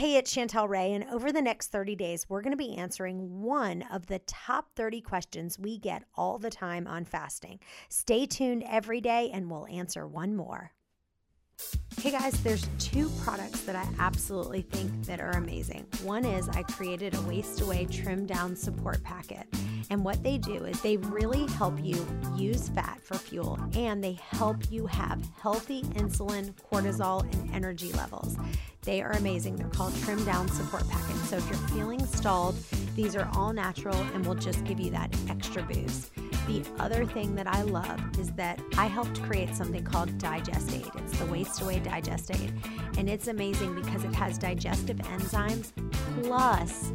Hey, it's Chantel Ray, and over the next 30 days, we're going to be answering one of the top 30 questions we get all the time on fasting. Stay tuned every day, and we'll answer one more. Hey guys, there's two products that I absolutely think that are amazing. One is I created a waste away trim down support packet. And what they do is they really help you use fat for fuel and they help you have healthy insulin, cortisol, and energy levels. They are amazing. They're called trim down support packets. So if you're feeling stalled, these are all natural and will just give you that extra boost. The other thing that I love is that I helped create something called Digest Aid. It's the Waste Away Digest Aid. And it's amazing because it has digestive enzymes plus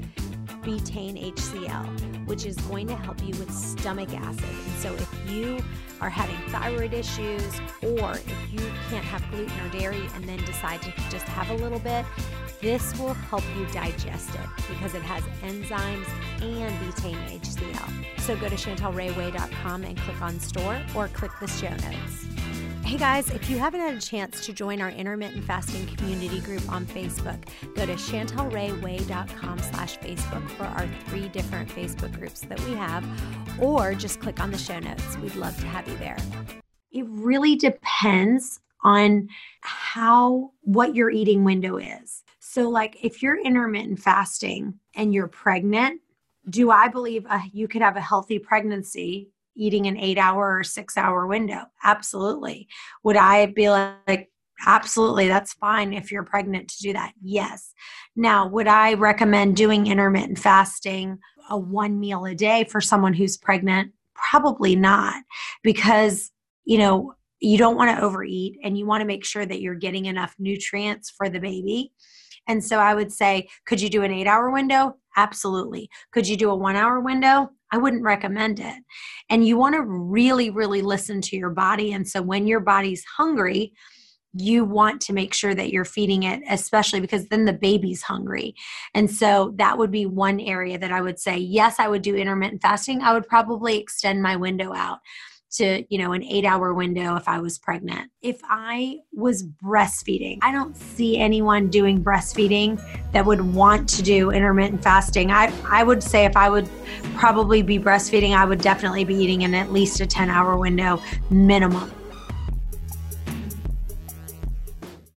betaine HCl, which is going to help you with stomach acid. And so if you are having thyroid issues or if you can't have gluten or dairy and then decide to just have a little bit, this will help you digest it because it has enzymes and betaine HCl. So go to chantelrayway.com and click on store or click the show notes. Hey guys, if you haven't had a chance to join our intermittent fasting community group on Facebook, go to chantelrayway.com slash Facebook for our three different Facebook groups that we have, or just click on the show notes. We'd love to have you there. It really depends on how, what your eating window is. So, like if you're intermittent fasting and you're pregnant, do I believe uh, you could have a healthy pregnancy eating an eight hour or six hour window? Absolutely. Would I be like, absolutely, that's fine if you're pregnant to do that? Yes. Now, would I recommend doing intermittent fasting a one meal a day for someone who's pregnant? Probably not, because, you know, you don't want to overeat and you want to make sure that you're getting enough nutrients for the baby. And so I would say, could you do an eight hour window? Absolutely. Could you do a one hour window? I wouldn't recommend it. And you want to really, really listen to your body. And so when your body's hungry, you want to make sure that you're feeding it, especially because then the baby's hungry. And so that would be one area that I would say, yes, I would do intermittent fasting. I would probably extend my window out to you know an eight hour window if i was pregnant. If i was breastfeeding i don't see anyone doing breastfeeding that would want to do intermittent fasting. I i would say if i would probably be breastfeeding i would definitely be eating in at least a 10 hour window minimum